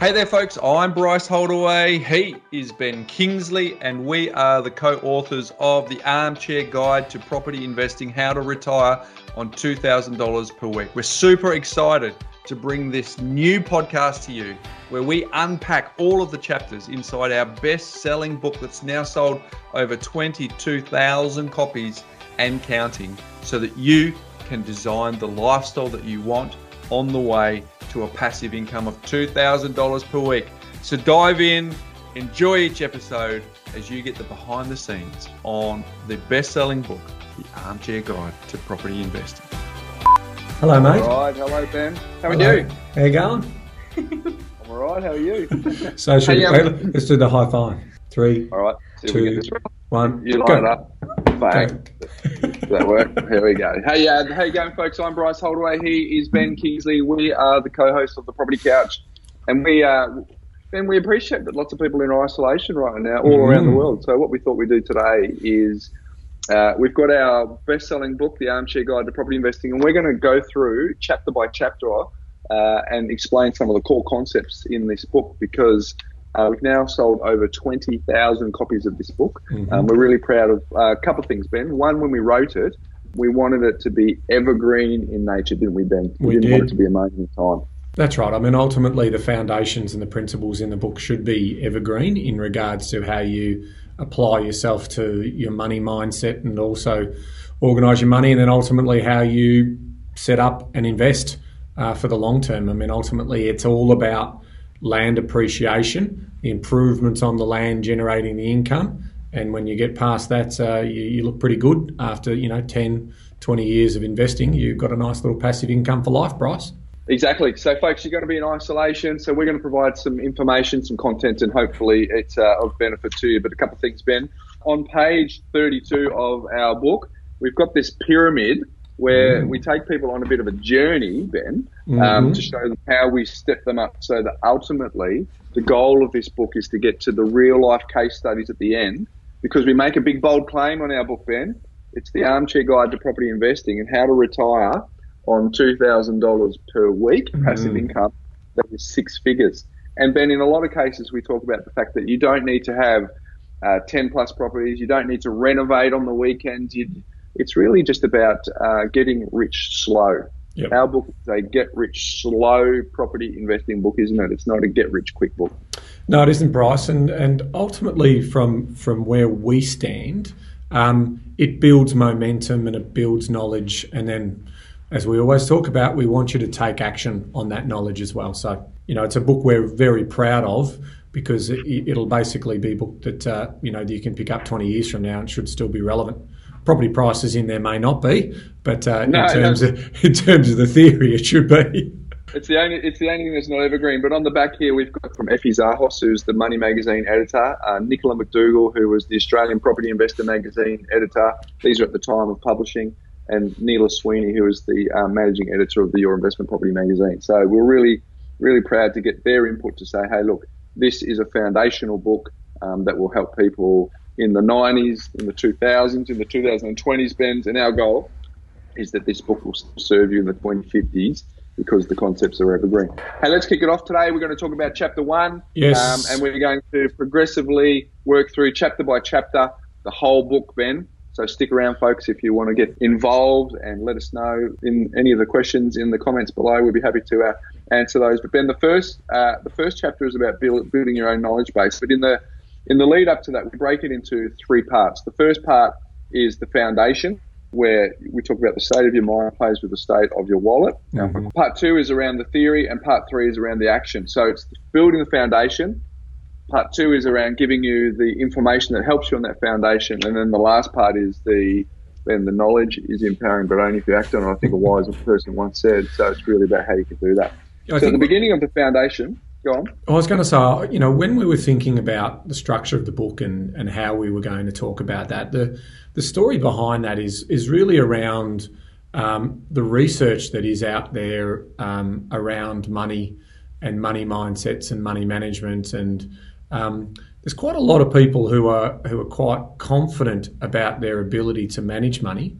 Hey there, folks. I'm Bryce Holdaway. He is Ben Kingsley, and we are the co authors of The Armchair Guide to Property Investing How to Retire on $2,000 per week. We're super excited to bring this new podcast to you where we unpack all of the chapters inside our best selling book that's now sold over 22,000 copies and counting so that you can design the lifestyle that you want on the way to a passive income of $2,000 per week. So dive in, enjoy each episode as you get the behind the scenes on the best selling book, The Armchair Guide to Property Investing. Hello, mate. All right, hello, Ben. How are you? How you going? I'm all right. How are you? So, should Hey, um, let's do the high five. Three, all right. See two, get this right. one. You go. line it up. Bang. Does that work? Here we go. Hey, uh, how you going, folks? I'm Bryce Holdaway. He is Ben Kingsley. We are the co-hosts of the Property Couch, and we uh, Ben, we appreciate that lots of people are in isolation right now, all around the Mhm. world. So what we thought we'd do today is. Uh, we've got our best-selling book, The Armchair Guide to Property Investing, and we're going to go through chapter by chapter uh, and explain some of the core concepts in this book because uh, we've now sold over 20,000 copies of this book. Mhm. Um, we're really proud of uh, a couple of things, Ben. One, when we wrote it, we wanted it to be evergreen in nature, didn't we, Ben? We didn't want it to be a moment in time. That's right. I mean, ultimately, the foundations and the principles in the book should be evergreen in regards to how you apply yourself to your money mindset and also organise your money, and then ultimately how you set up and invest uh, for the long term. I mean, ultimately, it's all about land appreciation, improvements on the land generating the income. And when you get past that, uh, you, you look pretty good after, you know, 10, 20 years of investing. You've got a nice little passive income for life, Bryce. Exactly. So, folks, you're going to be in isolation. So, we're going to provide some information, some content, and hopefully it's uh, of benefit to you. But a couple of things, Ben. On page 32 of our book, we've got this pyramid where we take people on a bit of a journey, Ben, um, Mhm. to show them how we step them up so that ultimately the goal of this book is to get to the real life case studies at the end because we make a big, bold claim on our book, Ben. It's the armchair guide to property investing and how to retire on $2,000 per week passive Mm. income. That is six figures. And Ben, in a lot of cases, we talk about the fact that you don't need to have uh, 10 plus properties. You don't need to renovate on the weekends. You, it's really just about uh, getting rich slow. Yep. Our book is a get rich slow property investing book, isn't it? It's not a get rich quick book. No, it isn't, Bryce. And and ultimately, from from where we stand, um, it builds momentum and it builds knowledge. And then, as we always talk about, we want you to take action on that knowledge as well. So, you know, it's a book we're very proud of because it, it'll basically be a book that uh, you know that you can pick up 20 years from now and should still be relevant. Property prices in there may not be, but uh, No, in terms no. of in terms of the theory, it should be. It's the only it's the only thing that's not evergreen. But on the back here, we've got from Effie Zahos, who's the Money Magazine editor, uh, Nicola McDougall, who was the Australian Property Investor Magazine editor. These are at the time of publishing, and Nila Sweeney, who is the uh, managing editor of the Your Investment Property Magazine. So we're really really proud to get their input to say, hey, look, this is a foundational book um, that will help people in the 90s, in the 2000s, in the 2020s, Ben's, and our goal is that this book will serve you in the 2050s because the concepts are evergreen. Hey, let's kick it off today. We're going to talk about chapter one. Yes. Um, and we're going to progressively work through chapter by chapter the whole book, Ben. So stick around, folks, if you want to get involved and let us know in any of the questions in the comments below. We'll be happy to uh, answer those. But Ben, the first uh, the first chapter is about build, building your own knowledge base. But in the in the lead up to that, we break it into three parts. The first part is the foundation, where we talk about the state of your mind plays with the state of your wallet. Mhm. Part two is around the theory, and part three is around the action. So it's building the foundation. Part two is around giving you the information that helps you on that foundation, and then the last part is the then the knowledge is empowering, but only if you act on it. I think a wise person once said. So it's really about how you can do that. I so at the beginning of the foundation, go on. I was going to say, you know, when we were thinking about the structure of the book and, and how we were going to talk about that, the the story behind that is is really around um, the research that is out there um, around money and money mindsets and money management, and um, there's quite a lot of people who are who are quite confident about their ability to manage money,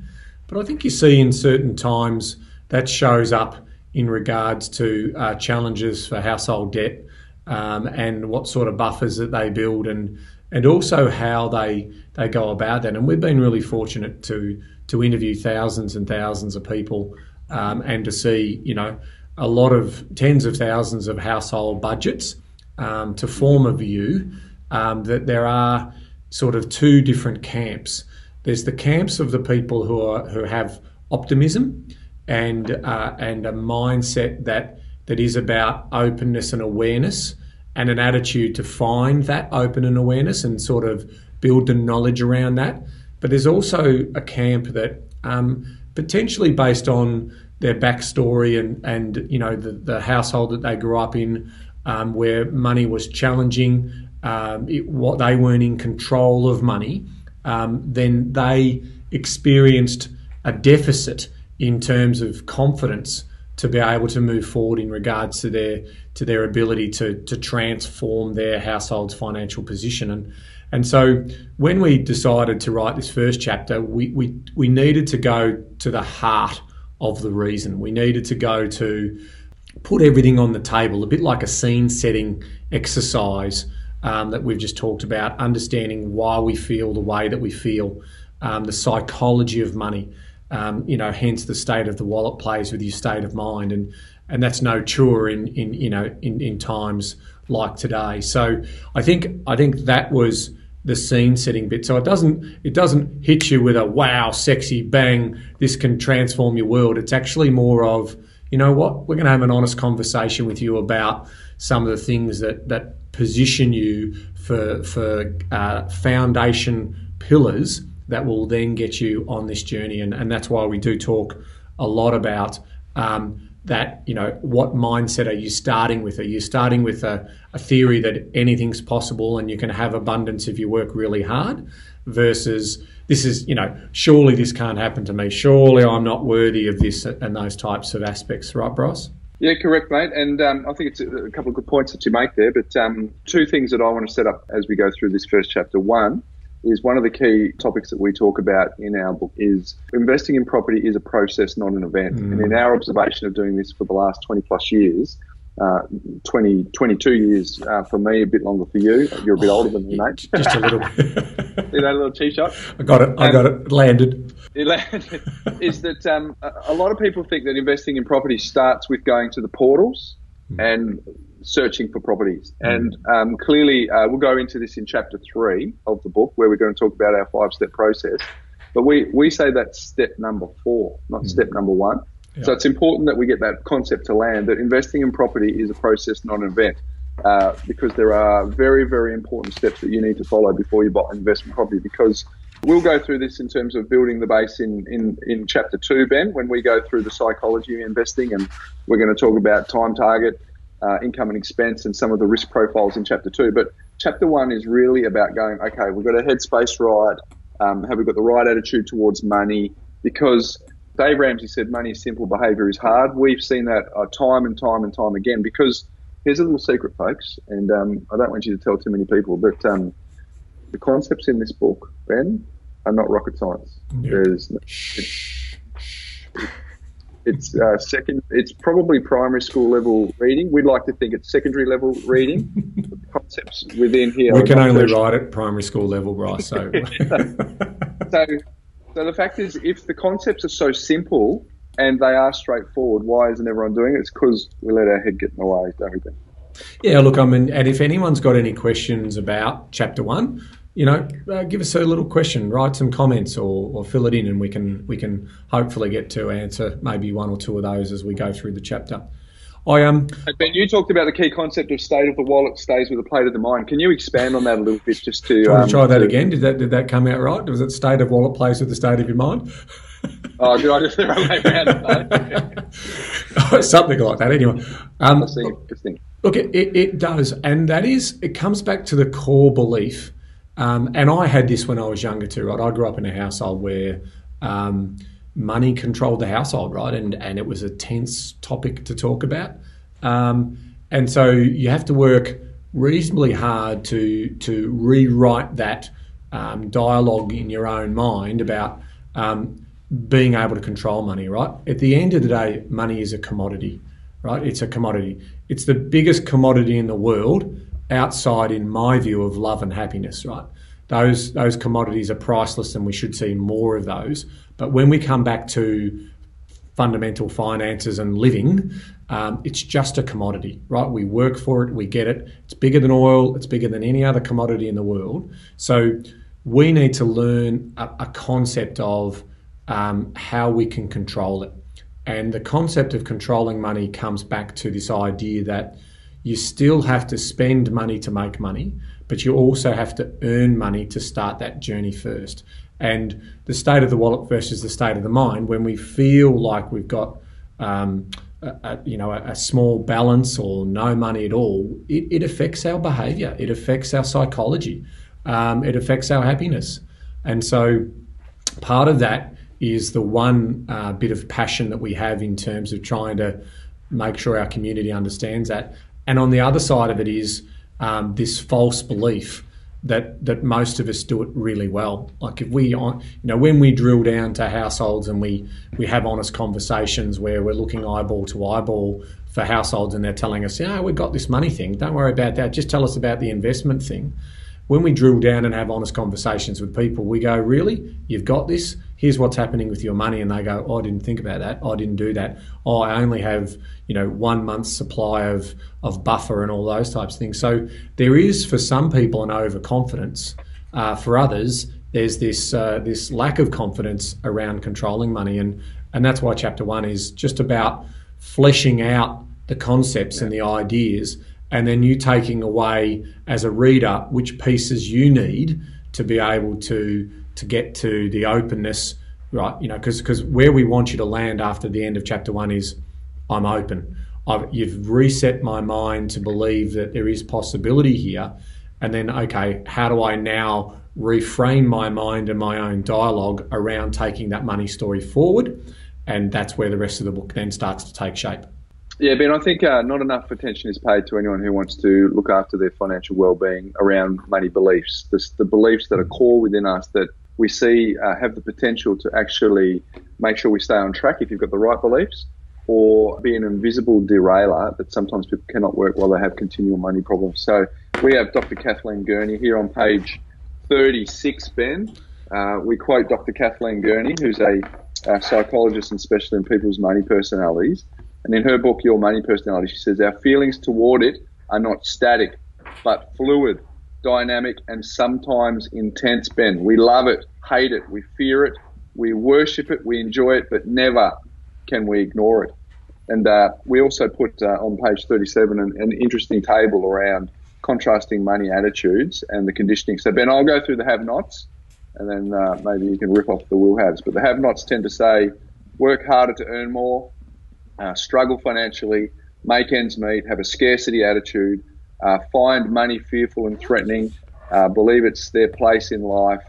but I think you see in certain times that shows up in regards to uh, challenges for household debt um, and what sort of buffers that they build and and also how they they go about that. And we've been really fortunate to to interview thousands and thousands of people um, and to see you know a lot of tens of thousands of household budgets um, to form a view um, that there are sort of two different camps. There's the camps of the people who are who have optimism and uh, and a mindset that that is about openness and awareness and an attitude to find that open and awareness and sort of build the knowledge around that. But there's also a camp that um, potentially based on their backstory and and you know the, the household that they grew up in, um, where money was challenging, um, it, what they weren't in control of money, um, then they experienced a deficit in terms of confidence to be able to move forward in regards to their to their ability to to transform their household's financial position. And and so when we decided to write this first chapter we we, we needed to go to the heart of the reason. We needed to go to put everything on the table a bit like a scene setting exercise um, that we've just talked about understanding why we feel the way that we feel um, the psychology of money um, you know, hence the state of the wallet plays with your state of mind, and and that's no truer in in you know in, in times like today. So I think I think that was the scene setting bit. So it doesn't it doesn't hit you with a wow, sexy bang. This can transform your world. It's actually more of you know what we're going to have an honest conversation with you about some of the things that that position you for for uh, foundation pillars that will then get you on this journey. And, and that's why we do talk a lot about um, that, you know, what mindset are you starting with? Are you starting with a, a theory that anything's possible and you can have abundance if you work really hard versus this is, you know, surely this can't happen to me. Surely I'm not worthy of this and those types of aspects, right, Bryce? Yeah, correct, mate. And um, I think it's a, couple of good points that you make there. But um, two things that I want to set up as we go through this first chapter. One, is one of the key topics that we talk about in our book is investing in property is a process, not an event. Mm. And in our observation of doing this for the last 20 plus years, uh, 20, 22 years uh, for me, a bit longer for you. You're a bit oh, older than me, mate. Just a little. you know, a little tee shot. I got it. I um, got it. Landed. It landed. is that um, a lot of people think that investing in property starts with going to the portals mm. and searching for properties. Mm. And um, clearly, uh, we'll go into this in chapter three of the book, where we're going to talk about our five step process. But we, we say that's step number four, not mm. step number one. Yeah. So it's important that we get that concept to land that investing in property is a process, not an event. Uh, because there are very, very important steps that you need to follow before you buy investment property. Because we'll go through this in terms of building the base in, in, in chapter two, Ben, when we go through the psychology of investing, and we're going to talk about time target, uh, income and expense and some of the risk profiles in chapter two. But chapter one is really about going, okay, we've got a headspace right. Um, have we got the right attitude towards money? Because Dave Ramsey said money is simple, behavior is hard. We've seen that uh, time and time and time again because here's a little secret, folks, and um, I don't want you to tell too many people, but um, the concepts in this book, Ben, are not rocket science. Yeah. There's, it's uh, second. It's probably primary school level reading. We'd like to think it's secondary level reading. concepts within here. We can only write at primary school level, Bryce. So. so, so the fact is, if the concepts are so simple and they are straightforward, why isn't everyone doing it? It's because we let our head get in the way, don't we? Yeah, look, I mean, and if anyone's got any questions about chapter one, you know, uh, give us a little question, write some comments, or, or fill it in, and we can we can hopefully get to answer maybe one or two of those as we go through the chapter. I um. Ben, you talked about the key concept of state of the wallet stays with the plate of the mind. Can you expand on that a little bit, just to? Um, to try that to, again? Did that did that come out right? Was it state of wallet plays with the state of your mind? oh, did I just the wrong way around? Something like that. Anyway, um, look, look it, it, it does, and that is it comes back to the core belief um, and I had this when I was younger too, right? I grew up in a household where um, money controlled the household, right? And and it was a tense topic to talk about. Um, and so you have to work reasonably hard to to rewrite that um, dialogue in your own mind about um, being able to control money, right? At the end of the day, money is a commodity. right? It's a commodity. It's the biggest commodity in the world outside, in my view, of love and happiness, right? Those those commodities are priceless, and we should see more of those. But when we come back to fundamental finances and living, um, it's just a commodity, right? We work for it, we get it. It's bigger than oil, it's bigger than any other commodity in the world. So we need to learn a, a concept of um, how we can control it. And the concept of controlling money comes back to this idea that you still have to spend money to make money, but you also have to earn money to start that journey first. And the state of the wallet versus the state of the mind, when we feel like we've got um, a, a, you know a, a, small balance or no money at all, it, it affects our behaviour. It affects our psychology. Um, it affects our happiness. And so, part of that is the one uh, bit of passion that we have in terms of trying to make sure our community understands that. And on the other side of it is um, this false belief that that most of us do it really well. Like if we, you know, when we drill down to households and we we have honest conversations where we're looking eyeball to eyeball for households and they're telling us, yeah, we've got this money thing. Don't worry about that. Just tell us about the investment thing when we drill down and have honest conversations with people, we go, Really? You've got this? Here's what's happening with your money. And they go, Oh, I didn't think about that. I didn't do that. Oh, I only have, you know, one month's supply of, of buffer and all those types of things. So there is, for some people, an overconfidence. Uh, for others, there's this uh, this lack of confidence around controlling money, and and that's why chapter one is just about fleshing out the concepts yeah. and the ideas and then you taking away as a reader which pieces you need to be able to to get to the openness right? You know because because where we want you to land after the end of chapter one is i'm open. I've, you've reset my mind to believe that there is possibility here and then okay how do i now reframe my mind and my own dialogue around taking that money story forward? And that's where the rest of the book then starts to take shape yeah, Ben, I think uh, not enough attention is paid to anyone who wants to look after their financial well-being around money beliefs. The, the beliefs that are core within us that we see uh, have the potential to actually make sure we stay on track if you've got the right beliefs, or be an invisible derailer that sometimes people cannot work while they have continual money problems. So we have Dr. Kathleen Gurney here on page 36, Ben. Uh, we quote Dr. Kathleen Gurney, who's a, a psychologist and specialist in people's money personalities. And in her book, Your Money Personality, she says, Our feelings toward it are not static, but fluid, dynamic, and sometimes intense, Ben. We love it, hate it, we fear it, we worship it, we enjoy it, but never can we ignore it. And uh, we also put uh, on page 37 an, an, interesting table around contrasting money attitudes and the conditioning. So, Ben, I'll go through the have nots and then uh, maybe you can rip off the will haves. But the have nots tend to say work harder to earn more, uh, struggle financially, make ends meet, have a scarcity attitude, uh, find money fearful and threatening, uh, believe it's their place in life,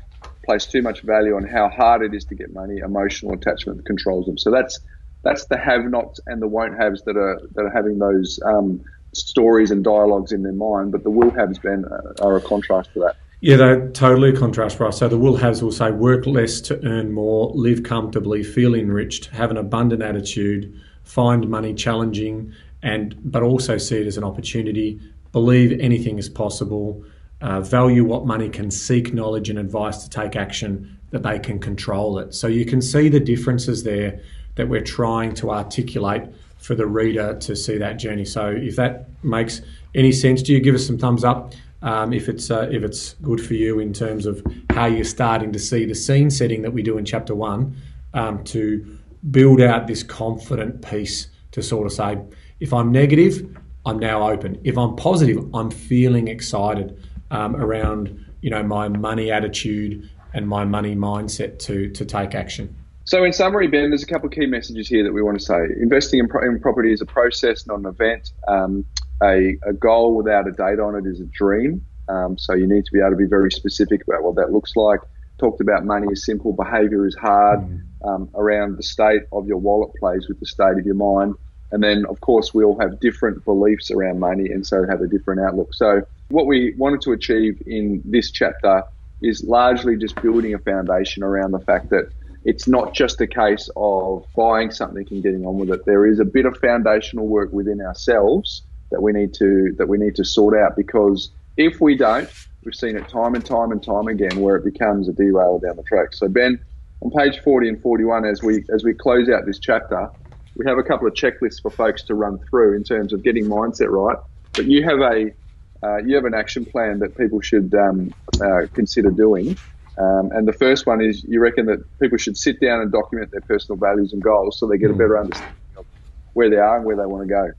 place too much value on how hard it is to get money, emotional attachment controls them. So that's that's the have-nots and the won't-haves that are that are having those um, stories and dialogues in their mind. But the will-haves, Ben, uh, are a contrast to that. Yeah, they're totally a contrast for us. So the will haves will say work less to earn more, live comfortably, feel enriched, have an abundant attitude, find money challenging, and but also see it as an opportunity. Believe anything is possible. Uh, value what money can seek knowledge and advice to take action that they can control it. So you can see the differences there that we're trying to articulate for the reader to see that journey. So if that makes any sense to you, give us some thumbs up. Um, if it's uh, if it's good for you in terms of how you're starting to see the scene setting that we do in chapter one um, to build out this confident piece to sort of say, if I'm negative, I'm now open. If I'm positive, I'm feeling excited um, around you know my money attitude and my money mindset to to take action. So, in summary, Ben, there's a couple of key messages here that we want to say. Investing in, pro- in property is a process, not an event. Um, a, a, goal without a date on it is a dream. Um, so, you need to be able to be very specific about what that looks like. Talked about money is simple, behavior is hard. Mm um, around the state of your wallet plays with the state of your mind. And then, of course, we all have different beliefs around money and so have a different outlook. So, what we wanted to achieve in this chapter is largely just building a foundation around the fact that it's not just a case of buying something and getting on with it. There is a bit of foundational work within ourselves that we need to that we need to sort out because if we don't, we've seen it time and time and time again where it becomes a derailer down the track. So Ben, on page 40 and 41, as we as we close out this chapter, we have a couple of checklists for folks to run through in terms of getting mindset right. But you have a uh, you have an action plan that people should um, uh, consider doing. Um, and the first one is you reckon that people should sit down and document their personal values and goals so they get a better understanding of where they are and where they want to go.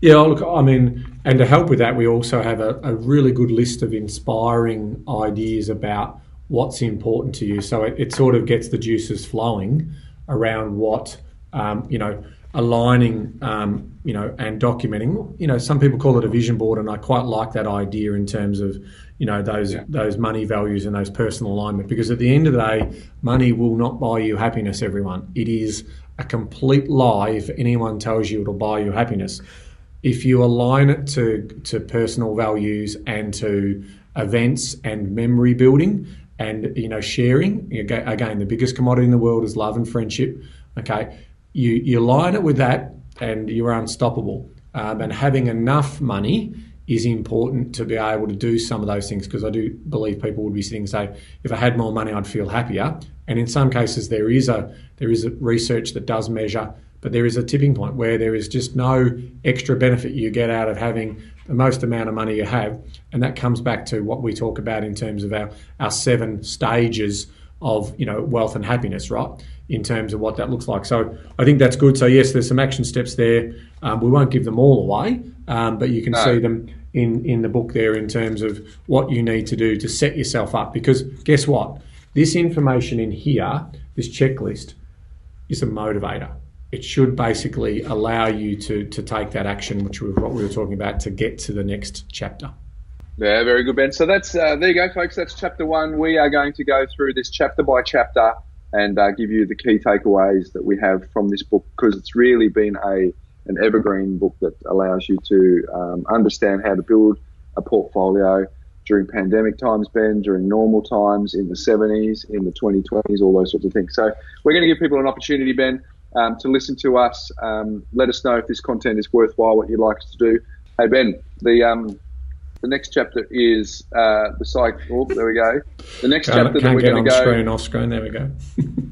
Yeah, look, I mean, and to help with that, we also have a, a really good list of inspiring ideas about what's important to you. So it, it sort of gets the juices flowing around what, um, you know, aligning, um, you know, and documenting. You know, some people call it a vision board, and I quite like that idea in terms of, you know, those yeah. those money values and those personal alignment. Because at the end of the day, money will not buy you happiness. Everyone, it is a complete lie if anyone tells you it'll buy you happiness. If you align it to to personal values and to events and memory building and you know sharing again the biggest commodity in the world is love and friendship okay you, you align it with that and you're unstoppable. Um, and having enough money is important to be able to do some of those things because I do believe people would be sitting and say, if I had more money, I'd feel happier. And in some cases, there is a there is a research that does measure, but there is a tipping point where there is just no extra benefit you get out of having the most amount of money you have, and that comes back to what we talk about in terms of our our seven stages of you know wealth and happiness, right? in terms of what that looks like. So I think that's good. So yes, there's some action steps there. Um, we won't give them all away, um, but you can no. see them in in the book there in terms of what you need to do to set yourself up. Because guess what? This information in here, this checklist, is a motivator. It should basically allow you to to take that action, which was what we were talking about, to get to the next chapter. Yeah, very good, Ben. So that's uh, there you go, folks. That's chapter one. We are going to go through this chapter by chapter and uh, give you the key takeaways that we have from this book because it's really been a an evergreen book that allows you to um, understand how to build a portfolio during pandemic times, Ben, during normal times, in the 70s, in the 2020s, all those sorts of things. So we're going to give people an opportunity, Ben, um, to listen to us. Um, let us know if this content is worthwhile, what you'd like us to do. Hey, Ben, the um, the next chapter is uh, the psych. Oh, there we go. The next can't, chapter can't that we're going to go. Screen off screen. There we go.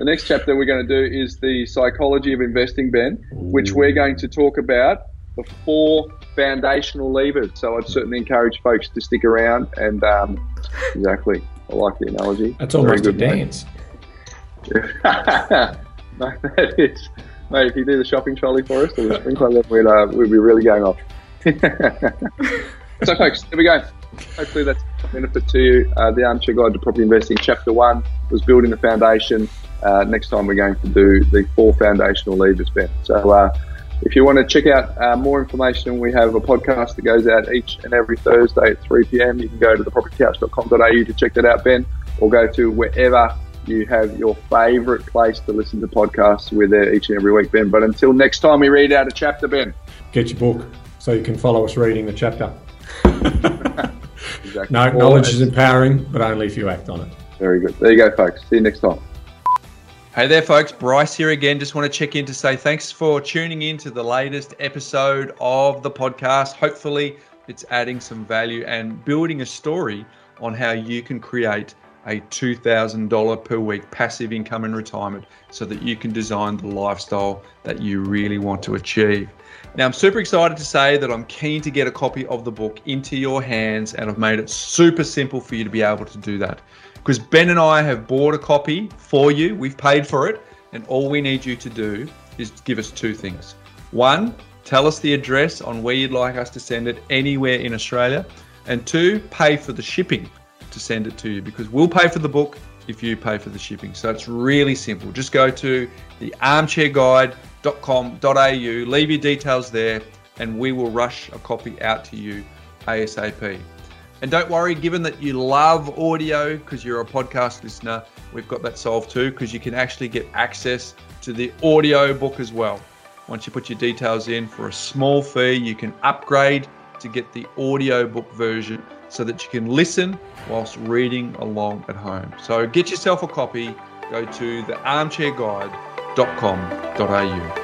the next chapter we're going to do is the psychology of investing, Ben, which we're going to talk about the four foundational levers. So I'd certainly encourage folks to stick around. And um, exactly, I like the analogy. That's almost good, a dance. no, that is. Mate, if you do the shopping trolley for us or the sprinkler, then we'd, uh, we'd be really going off. so, folks, here we go. Hopefully, that's benefit to you. Uh, the Armchair Guide to Property Investing, Chapter 1 was building the foundation. Uh, next time, we're going to do the four foundational levers, Ben. So, uh, if you want to check out uh, more information, we have a podcast that goes out each and every Thursday at 3 p.m. You can go to thepropertycouch.com.au to check that out, Ben, or go to wherever you have your favourite place to listen to podcasts. We're there each and every week, Ben. But until next time we read out a chapter, Ben. Get your book so you can follow us reading the chapter. exactly. No, knowledge is empowering, but only if you act on it. Very good. There you go, folks. See you next time. Hey there, folks. Bryce here again. Just want to check in to say thanks for tuning in to the latest episode of the podcast. Hopefully, it's adding some value and building a story on how you can create a $2,000 per week passive income in retirement so that you can design the lifestyle that you really want to achieve. Now, I'm super excited to say that I'm keen to get a copy of the book into your hands, and I've made it super simple for you to be able to do that. Because Ben and I have bought a copy for you, we've paid for it, and all we need you to do is give us two things. One, tell us the address on where you'd like us to send it anywhere in Australia, and two, pay for the shipping to send it to you because we'll pay for the book if you pay for the shipping. So it's really simple. Just go to the Armchair Guide. Leave your details there, and we will rush a copy out to you ASAP. And don't worry, given that you love audio because you're a podcast listener, we've got that solved too because you can actually get access to the audio book as well. Once you put your details in for a small fee, you can upgrade to get the audio book version so that you can listen whilst reading along at home. So get yourself a copy. Go to thearmchairguide.com.au.